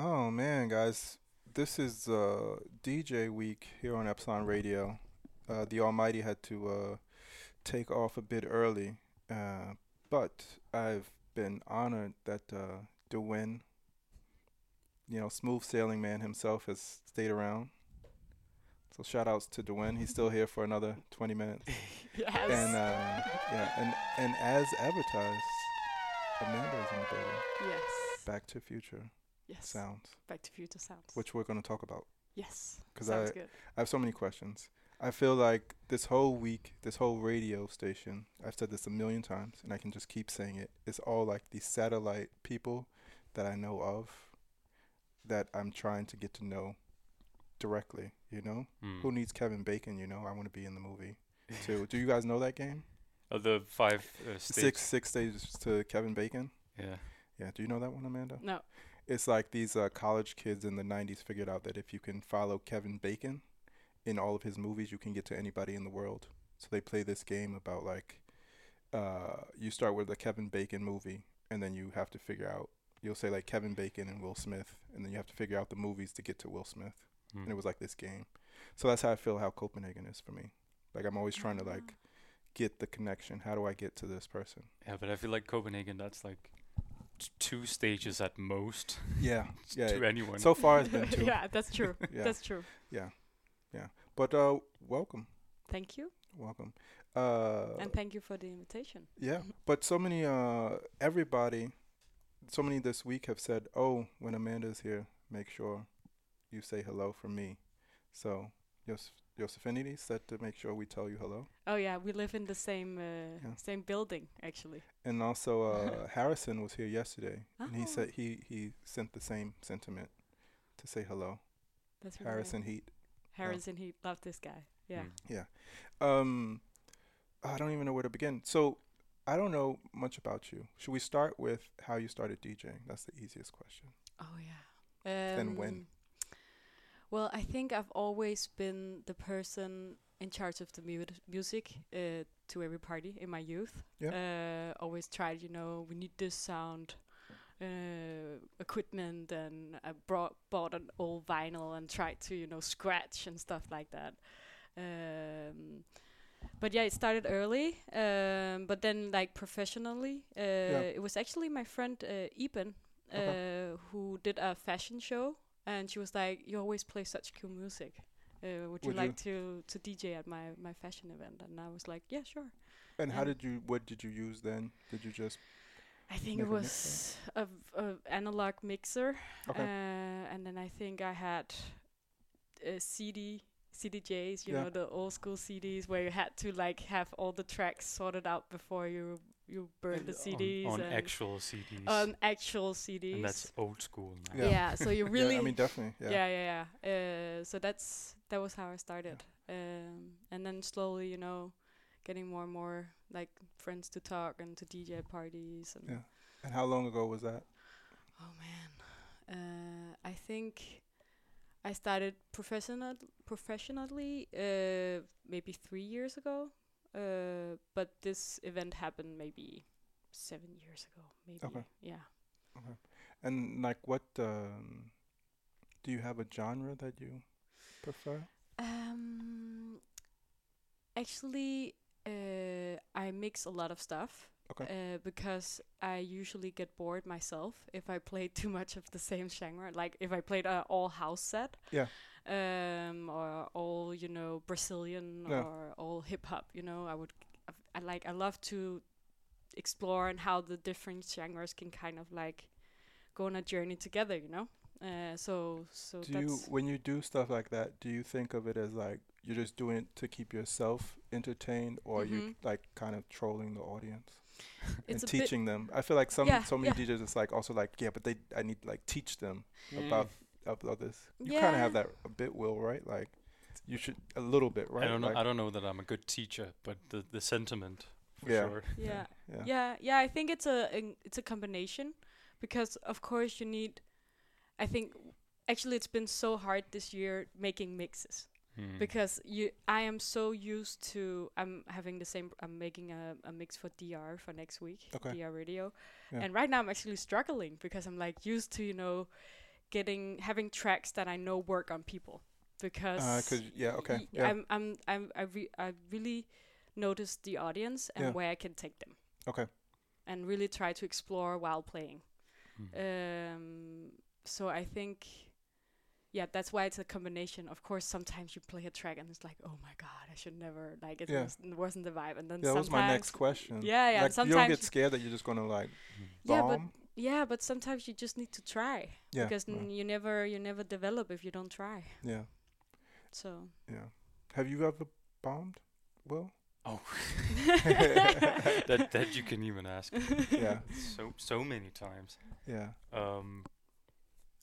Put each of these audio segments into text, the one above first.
Oh man, guys, this is uh, DJ week here on Epsilon Radio. Uh, the Almighty had to uh, take off a bit early, uh, but I've been honored that uh, Dwayne, you know, smooth sailing man himself, has stayed around. So shout outs to Dwayne. He's still here for another 20 minutes. yes. And uh, yeah, and and as advertised, Amanda's in the building. yes. Back to Future Yes. sounds, Back to Future Sounds. which we're going to talk about. yes. 'cause Sounds I- good. I have so many questions. I feel like this whole week, this whole radio station, I've said this a million times and I can just keep saying it. It's all like these satellite people that I know of that I'm trying to get to know directly, you know? Hmm. Who needs Kevin Bacon, you know? I want to be in the movie too. Do you guys know that game? Uh, the five uh, states. Six six stages to Kevin Bacon? Yeah. Yeah, do you know that one, Amanda? No. It's like these uh, college kids in the 90s figured out that if you can follow Kevin Bacon in all of his movies, you can get to anybody in the world. So they play this game about like uh, you start with a Kevin Bacon movie, and then you have to figure out. You'll say like Kevin Bacon and Will Smith, and then you have to figure out the movies to get to Will Smith. Hmm. And it was like this game. So that's how I feel how Copenhagen is for me. Like I'm always trying to like get the connection. How do I get to this person? Yeah, but I feel like Copenhagen. That's like t- two stages at most Yeah, yeah. to anyone. So far it's been two. yeah, that's true. Yeah. That's true. Yeah, yeah. But uh, welcome, Thank you. welcome. Uh, and thank you for the invitation. yeah, but so many, uh, everybody, so many this week have said, "Oh, when Amanda's here, make sure you say hello for me." So, Yos- Josefinity said to make sure we tell you hello, Oh yeah, we live in the same uh, Yeah. same building actually. and also uh, Harrison was here yesterday, and he Oh. said he he sent the same sentiment to say hello. That's really Harrison Heat. Harrison, Heat loved this guy. Yeah. Hmm. Um, I don't even know where to begin. So, I don't know much about you. Should we start with how you started DJing? That's the easiest question. Oh yeah. And when? Well, I think I've always been the person in charge of the mu- music uh, to every party in my youth. Uh, always tried, you know, we need this sound uh, equipment, and I brought bought an old vinyl and tried to, you know, scratch and stuff like that. Um, but yeah, it started early. Um, but then, like professionally, uh, it was actually my friend uh, Eben uh, Okay. who did a fashion show, and she was like, "You always play such cool music. Uh, would you Would like to to DJ at my my fashion event?" And I was like, "Yeah, sure." And how Um, did you? What did you use then? Did you just? I think it a was a, v- a analog mixer, Okay. uh, and then I think I had uh, CD CDJs, you Yeah. know, the old school CDs where you had to like have all the tracks sorted out before you you burn the on- CDs on, and actual CDs. on actual CDs. and that's old school now. Yeah. yeah. so you really yeah, I mean, definitely. Yeah. yeah yeah yeah. Uh, so that's that was how I started, um, and then slowly, you know, getting more and more like friends to talk and to DJ parties and Yeah. And how long ago was that? Oh man, uh, I think I started professional professionally uh, maybe three years ago. Uh, but this event happened maybe seven years ago, maybe. Okay. Yeah. And like, what? Um, do you have a genre that you prefer? Um, actually, uh, I mix a lot of stuff. Okay. Uh, because I usually get bored myself if I play too much of the same genre. Like if I played a all house set. Yeah. Um, or all you know Brazilian Yeah. or all hip hop. You know, I would. I like. I love to explore and how the different genres can kind of like go on a journey together. You know. Uh, so so do you, when you do stuff like that, do you think of it as like you're just doing it to keep yourself entertained, or you Mhm. like kind of trolling the audience It's and a bit- teaching them? I feel like some Yeah, so many yeah. DJs it's like also like yeah, but they I need to like teach them Mm. about about this. You kind of have that a bit, will right? Like you should a little bit, right? I don't know. Like, I don't know that I'm a good teacher, but the the sentiment for Yeah. sure. yeah. yeah. yeah yeah i think it's a it's a combination because of course you need i think actually it's been so hard this year making mixes Mm. because you i am so used to i'm having the same i'm making a, a mix for dr for next week Okay. dr radio Yeah. and right now i'm actually struggling because i'm like used to you know getting having tracks that I know work on people because Uh, 'cause yeah, okay, y- yeah. I'm I'm I'm I, re- I really noticed the audience and Yeah. where I can take them Okay. and really try to explore while playing. Mm. Um, so I think, yeah, that's why it's a combination. Of course, sometimes you play a track and it's like, oh my god, I should never like it Yeah. was, it wasn't the vibe. And then Yeah, that was my next question. Yeah, yeah. Like, sometimes you don't get scared that you're just gonna like yeah, bomb. but yeah, but sometimes you just need to try yeah. because yeah. n- you never you never develop if you don't try. yeah. So Yeah. Have you ever bombed? Well. Oh, that that you can even ask. Yeah. So so many times. Yeah. Um,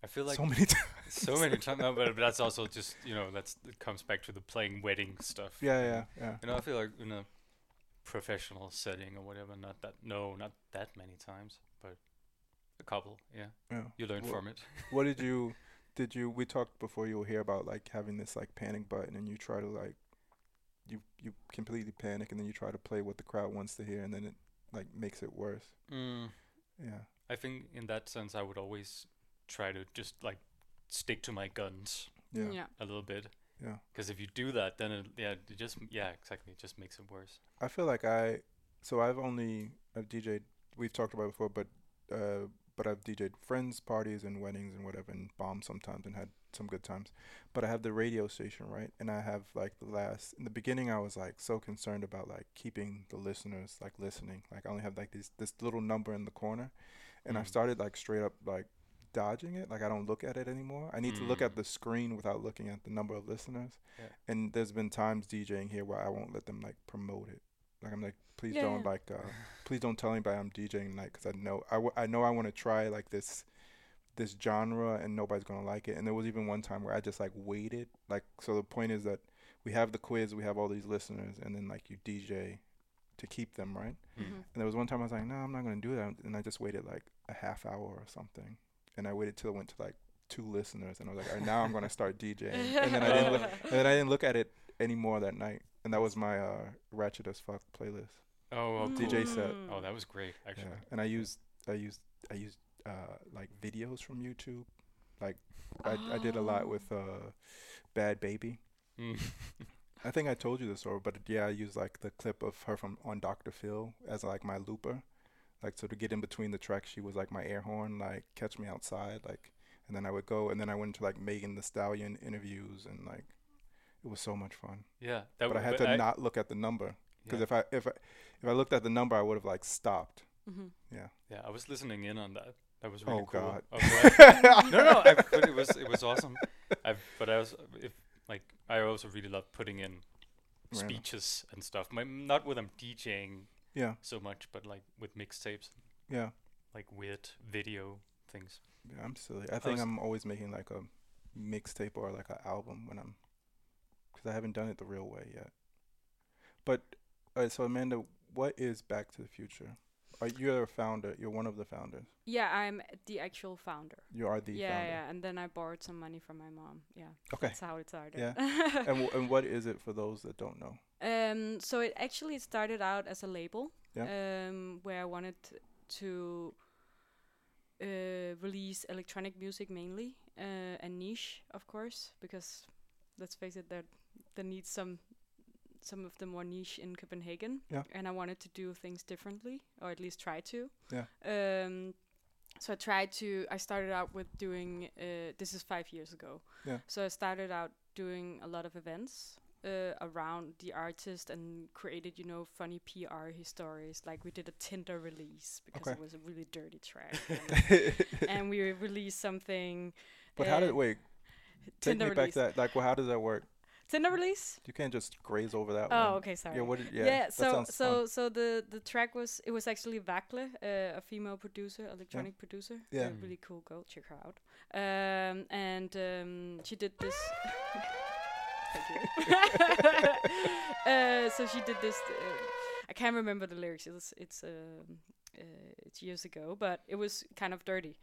I feel like so many times. so many times. No, but, but that's also just you know that's it comes back to the playing wedding stuff. Yeah, yeah, yeah. You know, I feel like in a professional setting or whatever, not that no, not that many times, but a couple. Yeah, Yeah. you learn from it. What did you did you we talked before you were here about like having this like panic button and you try to like you you completely panic and then you try to play what the crowd wants to hear and then it like makes it worse. Mm. Yeah. I think in that sense, I would always try to just like stick to my guns Yeah. yeah. a little bit. Yeah. Because if you do that, then it, yeah, it just yeah, exactly, it just makes it worse. I feel like I so I've only I've DJed we've talked about it before but uh but I've DJed friends parties and weddings and whatever and bombed sometimes and had some good times. But I have the radio station, right? And I have like the last in the beginning I was like so concerned about like keeping the listeners like listening. Like I only have like this this little number in the corner and I Mm. started like straight up like dodging it. Like I don't look at it anymore. I need to look at Mm. the screen without looking at the number of listeners. Yeah. And there's been times DJing here where I won't let them like promote it. Like I'm like, please Yeah, don't yeah. like, uh, please don't tell anybody I'm DJing tonight because I know I, w- I know I want to try like this this genre and nobody's gonna like it. And there was even one time where I just like waited. Like so the point is that we have the quiz, we have all these listeners, and then like you DJ to keep them right. Mm. Mhm. And there was one time I was like, no, I'm not gonna do that, and I just waited like a half hour or something, and I waited till it went to like two listeners, and I was like, all right, now I'm gonna start DJing, and then I didn't look, and then I didn't look at it anymore that night, and that was my uh, ratchet as fuck playlist. Oh, oh, DJ cool. set. Oh, that was great, actually. Yeah, and I used I used I used uh, like videos from YouTube, like I I did a lot Oh. with uh, Bhad Bhabie. Mm. I think I told you this story, but yeah, I used like the clip of her from on Dr. Phil as like my looper, like so to get in between the tracks, she was like my air horn, like catch me outside, like, and then I would go, and then I went to like Megan Thee Stallion interviews, and like, it was so much fun. yeah, that but I w- had to not look at the number because yeah. if I if I if I looked at the number, I would have like stopped. Mhm. Yeah. Yeah, I was listening in on that. That was really Oh cool. God. of what- no, no, I, but it was it was awesome. I but I was if like I also really love putting in Random. speeches and stuff. My, not with them DJing Yeah, so much, but like with mixtapes, yeah, like weird video things. yeah. I'm silly. I think was- I'm always making like a mixtape or like an album when I'm, because I haven't done it the real way yet. But uh, so Amanda, what is Back to the Future? Are you're a founder? You're one of the founders. Yeah, I'm the actual founder. You are the yeah, founder. yeah, and then I borrowed some money from my mom. Yeah, Okay. that's how it started. Yeah. and w- and what is it for those that don't know? Um, so it actually started out as a label, Yeah. um, where I wanted to uh, release electronic music mainly, uh, and niche, of course, because let's face it, there there needs some some of the more niche in Copenhagen, Yeah. and I wanted to do things differently, or at least try to. Yeah. Um, so I tried to. I started out with doing. Uh, this is five years ago. Yeah. So I started out doing a lot of events uh, around the artist and created, you know, funny PR stories. Like we did a Tinder release because Okay. it was a really dirty track, and, and we released something. but how did uh, wait? Take me back release. to that. Like, well, how does that work? Tinder release. You can't just graze over that Oh, one. okay, sorry. Yeah. What? Did, yeah. Yeah, so so fun. so the the track was it was actually Vakle, uh, a female producer, electronic producer. Yeah. a really cool girl. Check her out. Um, and um, she did this. Uh, so she did this. Uh, I can't remember the lyrics. It's it's um, uh, it's years ago, but it was kind of dirty.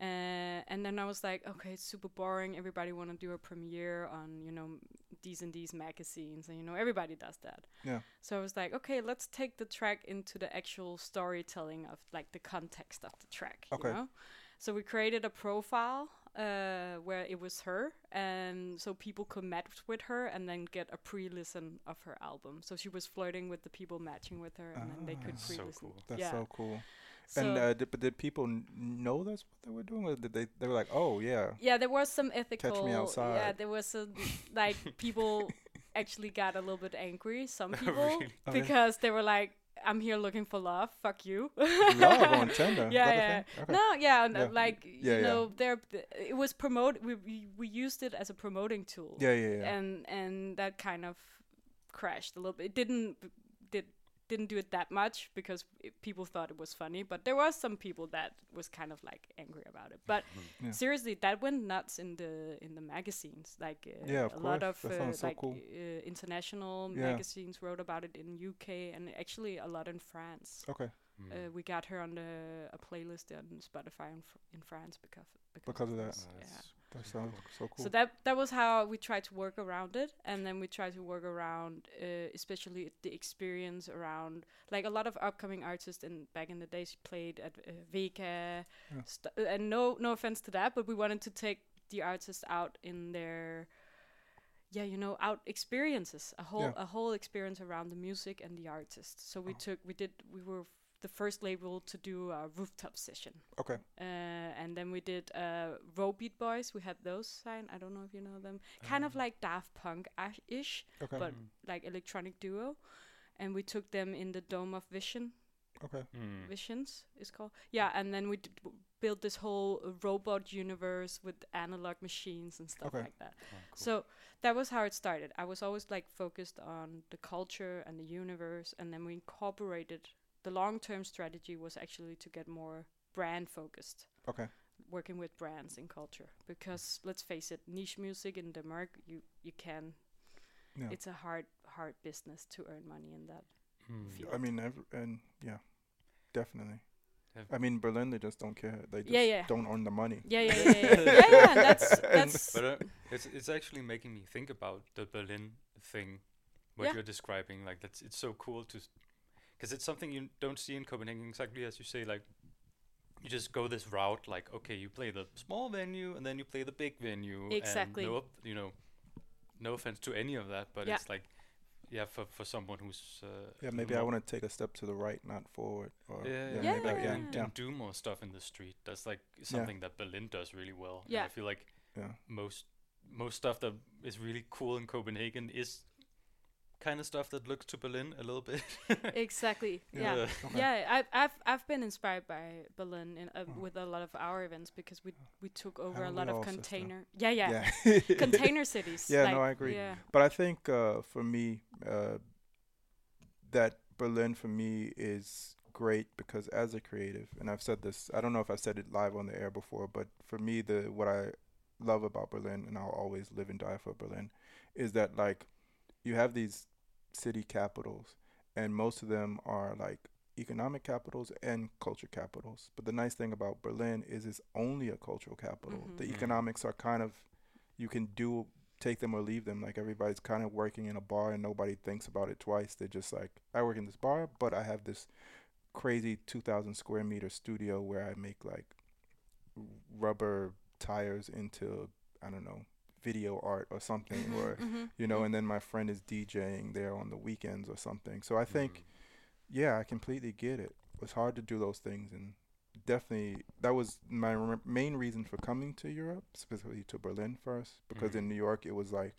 Uh, and then I was like, okay, it's super boring. Everybody want to do a premiere on, you know, these and these magazines, and you know, everybody does that. Yeah. So I was like, okay, let's take the track into the actual storytelling of like the context of the track. Okay. You know? So we created a profile uh, where it was her, and so people could match with her and then get a pre-listen of her album. So she was flirting with the people matching with her, and then they could Ah. So pre-listen. cool. That's yeah. so cool. So and uh, did, but did people know that's what they were doing? Or did they? They were like, oh yeah. yeah, there was some ethical. Yeah, outside. Yeah, there was some like people actually got a little bit angry. Some people Really? Oh, because they were like, "I'm here looking for love. Fuck you." Love on Tinder. Yeah, yeah. thing? Okay. No, yeah, uh, Yeah. like Yeah, you know, there it was promote. We, we we used it as a promoting tool. Yeah, yeah, yeah. and and that kind of crashed a little bit. It didn't did didn't do it that much because it, people thought it was funny, but there was some people that was kind of like angry about it. But Yeah. seriously, that went nuts in the in the magazines. Like uh, Yeah, of a lot of uh, sounds so like cool. uh, international Yeah. magazines wrote about it in UK and actually a lot in France. okay, Mm. Uh, we got her on the, a playlist on Spotify in, fr- in France because Because of that. this, Uh, yeah. That sounds so cool. So that that was how we tried to work around it, and then we tried to work around, uh, especially the experience around, like a lot of upcoming artists in back in the days played at uh, Vega, st- uh, and no no offense to that, but we wanted to take the artists out in their, yeah, you know, out experiences, a whole Yeah. a whole experience around the music and the artist. So we Oh. took we did we were the first label to do a rooftop session. okay. Uh, and then we did uh, Row Beat Boys. We had those sign. I don't know if you know them. Kind of like Daft Punk ish, Okay. but Mm. like electronic duo. And we took them in the Dome of Vision. okay. Mm. Visions is called. Yeah, and then we d- w- built this whole uh, robot universe with analog machines and stuff Okay. like that. Oh, cool. So that was how it started. I was always like focused on the culture and the universe, and then we incorporated. The long-term strategy was actually to get more brand focused Okay. working with brands in culture because let's face it niche music in denmark you you can Yeah. it's a hard hard business to earn money in that Mm. field. I mean, ev- and yeah, definitely. I mean, Berlin, they just don't care. They just Yeah, yeah. don't earn the money. yeah yeah yeah yeah, yeah, yeah and that's that's But uh, it's it's actually making me think about the Berlin thing, what Yeah. you're describing. Like that's it's so cool to, because it's something you don't see in Copenhagen. Exactly as you say, like you just go this route. Like okay, you play the small venue and then you play the big venue. Exactly. And no, op- you know, no offense to any of that, but Yeah. it's like, yeah, for for someone who's uh, Yeah, maybe I want to take a step to the right, not forward. Or Yeah, yeah, Yeah, maybe, like, yeah, and, and do more stuff in the street. That's like something that Berlin does really well. and Yeah. I feel like yeah. most most stuff that is really cool in Copenhagen is kind of stuff that looks to Berlin a little bit. exactly yeah Yeah. Okay. yeah I, i've i've been inspired by berlin in, uh, Oh. with a lot of our events because we we took over a lot of all, sister? container yeah yeah, Yeah. container cities Yeah, like, no, I agree. yeah But I think uh, for me, uh, that Berlin for me is great because as a creative, and I've said this, I don't know if I've said it live on the air before, but for me, the what I love about Berlin, and I'll always live and die for Berlin, is that like you have these city capitals, and most of them are like economic capitals and culture capitals. But the nice thing about Berlin is it's only a cultural capital. Mhm. The Mhm. economics are kind of you can do take them or leave them. Like everybody's kind of working in a bar and nobody thinks about it twice. They're just like, I work in this bar, but I have this crazy 2,000 square meter studio where I make like rubber tires into, I don't know, video art or something, Mhm, or, mhm, you know, mhm. and then my friend is DJing there on the weekends or something. So I think, Mm. yeah, I completely get it. It's hard to do those things, and definitely that was my re- main reason for coming to Europe, specifically to Berlin first, because in New York it was like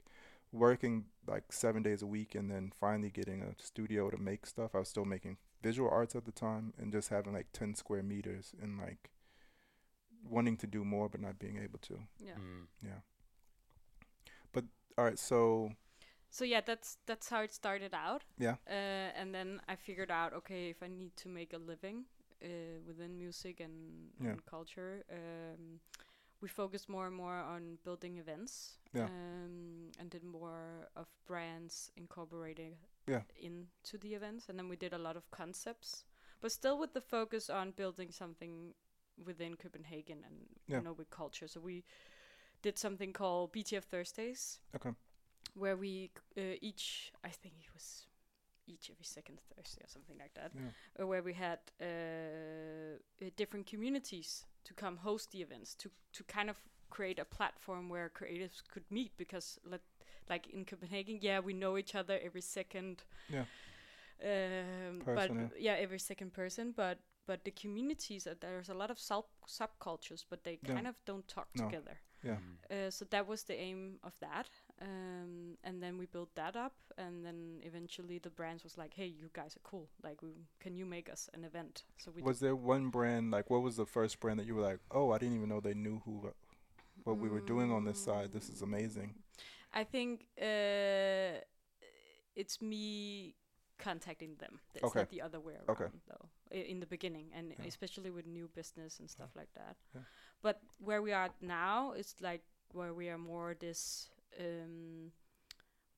working like seven days a week, and then finally getting a studio to make stuff. I was still making visual arts at the time, and just having like ten square meters and like wanting to do more but not being able to. yeah Mm. Yeah. All right, so so yeah that's that's how it started out yeah, uh, and then i figured out okay if i need to make a living uh, within music and, Yeah. and culture um, we focused more and more on building events Yeah. um, and did more of brands incorporating Yeah. into the events and then we did a lot of concepts but still with the focus on building something within copenhagen and Yeah. you know with culture so we did something called btf thursdays okay, where we uh, each I think it was each every second Thursday or something like that, yeah, uh, where we had uh, uh, different communities to come host the events to to kind of create a platform where creatives could meet because let, like in Copenhagen, yeah, we know each other every second. Yeah. Um, but yeah, every second person, but but the communities, uh, there's a lot of sub subcultures, but they Yeah. kind of don't talk No. together. Yeah. Uh, so that was the aim of that, um, and then we built that up, and then eventually the brands was like, "Hey, you guys are cool. Like, we, can you make us an event?" So we Was there one brand like what was the first brand that you were like, oh, I didn't even know they knew who, what we were doing on this side. This is amazing. I think uh, it's me contacting them. It's Okay. not the other way around, Okay. though. i- In the beginning, and Yeah. especially with new business and stuff like that. Yeah. But where we are now, it's like where we are more this. Um,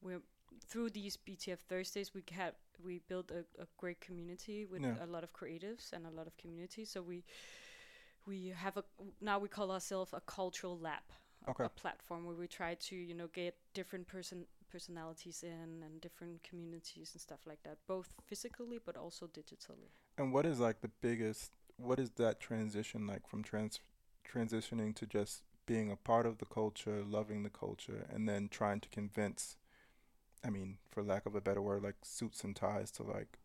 we're through these BTF Thursdays. We have we built a, a great community with Yeah. a lot of creatives and a lot of community. So we we have a now we call ourselves a cultural lab a- Okay. a platform where we try to you know get different person personalities in and different communities and stuff like that both physically but also digitally And what is like the biggest? What is that transition like from trans transitioning to just being a part of the culture, loving the culture, and then trying to convince? I mean, for lack of a better word, like suits and ties to like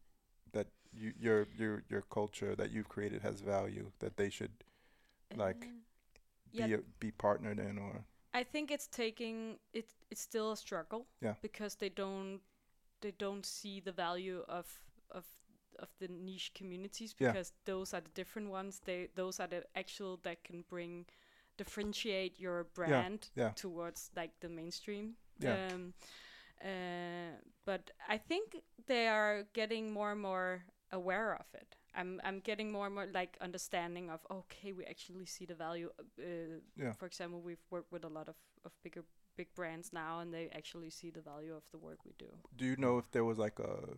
that you your your your culture that you've created has value that they should Like, Uh, be a, be partnered in or i think it's taking it it's still a struggle Yeah. because they don't they don't see the value of of of the niche communities Yeah. because those are the different ones they those are the actual that can bring differentiate your brand yeah. towards like the mainstream Yeah. um uh but i think they are getting more and more aware of it i'm i'm getting more and more like understanding of okay we actually see the value uh, Yeah. for example we've worked with a lot of of bigger big brands now and they actually see the value of the work we do. Do you know if there was like a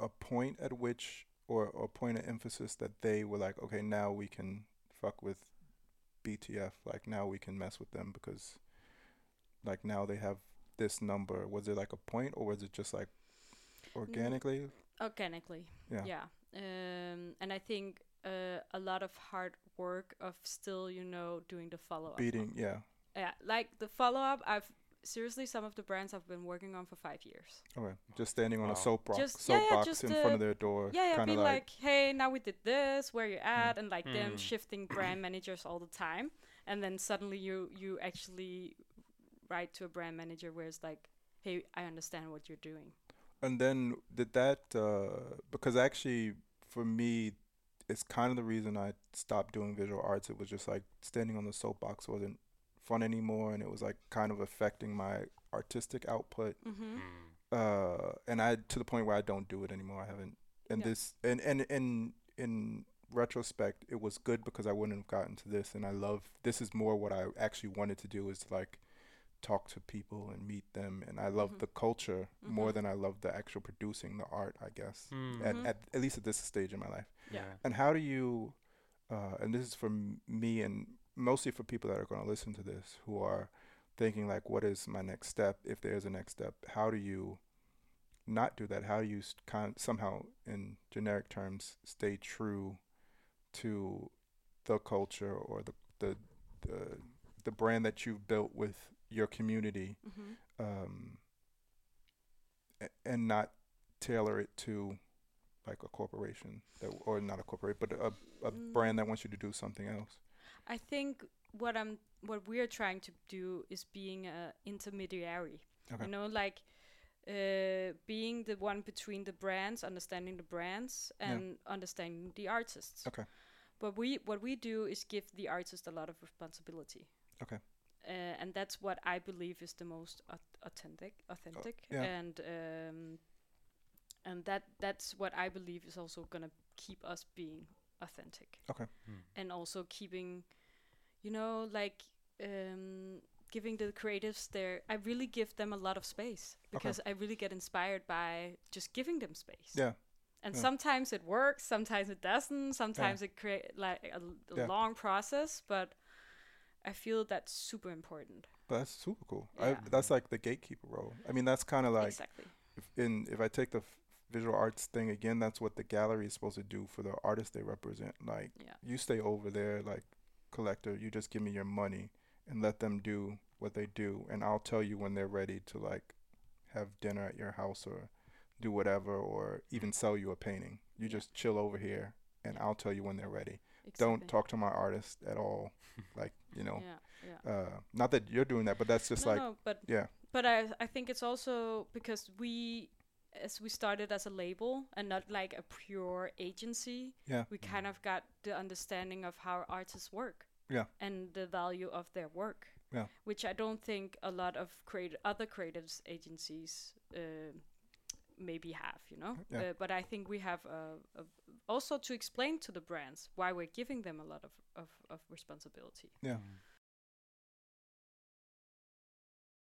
a point at which or a point of emphasis that they were like okay now we can fuck with BTF like now we can mess with them because like now they have this number? Was it like a point or was it just like organically? Organically. Yeah. Yeah um and i think uh, a lot of hard work of still you know doing the follow-up. Beating yeah. Yeah like the follow-up i've seriously some of the brands i've been working on for five years. Okay just standing on Wow. a soapbox Just- yeah, yeah, soapbox just, in front uh, of their door yeah yeah kind be like, like, hey now we did this where you at? And like them Mm. shifting brand managers all the time. And then suddenly you you actually write to a brand manager where it's like hey i understand what you're doing And then did that uh, because actually for me, it's kind of the reason I stopped doing visual arts. It was just like standing on the soapbox wasn't fun anymore, and it was like kind of affecting my artistic output. mm-hmm. Uh, and I to the point where I don't do it anymore. I haven't. And Yeah. this and and in in retrospect, it was good because I wouldn't have gotten to this. And I love this is more what I actually wanted to do is like talk to people and meet them. And I love Mhm. the culture more Mhm. than I love the actual producing the art. I guess Mm. at, Mhm. at at least at this stage in my life. Yeah. And how do you? Uh, and this is for m- me and mostly for people that are going to listen to this who are thinking like, what is my next step? If there is a next step, how do you not do that? How do you s- kind somehow, in generic terms, stay true to the culture or the the the, the brand that you've built with your community, Mm-hmm. um, a- and not tailor it to like a corporation that, or not a corporate, but a, a brand that wants you to do something else. I think what I'm what we're trying to do is being a intermediary. Okay. You know, like uh, being the one between the brands, understanding the brands, Yeah. and understanding the artists. Okay. But we what we do is give the artist a lot of responsibility. Okay. Uh, and that's what I believe is the most au- authentic, authentic, yeah. and um, and that that's what I believe is also gonna keep us being authentic Okay. Mm. and also keeping you know like um giving the creatives their i really give them a lot of space because i really get inspired by just giving them space Yeah. and yeah. sometimes it works sometimes it doesn't sometimes it create like a, l- a Yeah. long process but i feel that's super important that's super cool. Yeah. I, that's like the gatekeeper role. I mean, that's kind of like exactly if in if I take the f- visual arts thing again, that's what the gallery is supposed to do for the artists they represent. Like yeah you stay over there, like collector. You just give me your money, and let them do what they do, and I'll tell you when they're ready to like have dinner at your house or do whatever or even sell you a painting. You Yeah. just chill over here and I'll tell you when they're ready. Exactly. Don't talk to my artist at all. like, you know, Yeah, yeah. uh not that you're doing that, but that's just no, like no, but yeah. but I I think it's also because we as we started as a label and not like a pure agency, Yeah. we kind of got the understanding of how artists work. Yeah. And the value of their work. Yeah. Which I don't think a lot of creative other creatives agencies uh, maybe have, you know. Yeah. Uh, but I think we have a, uh, also to explain to the brands why we're giving them a lot of, of, of responsibility. Yeah. Mm.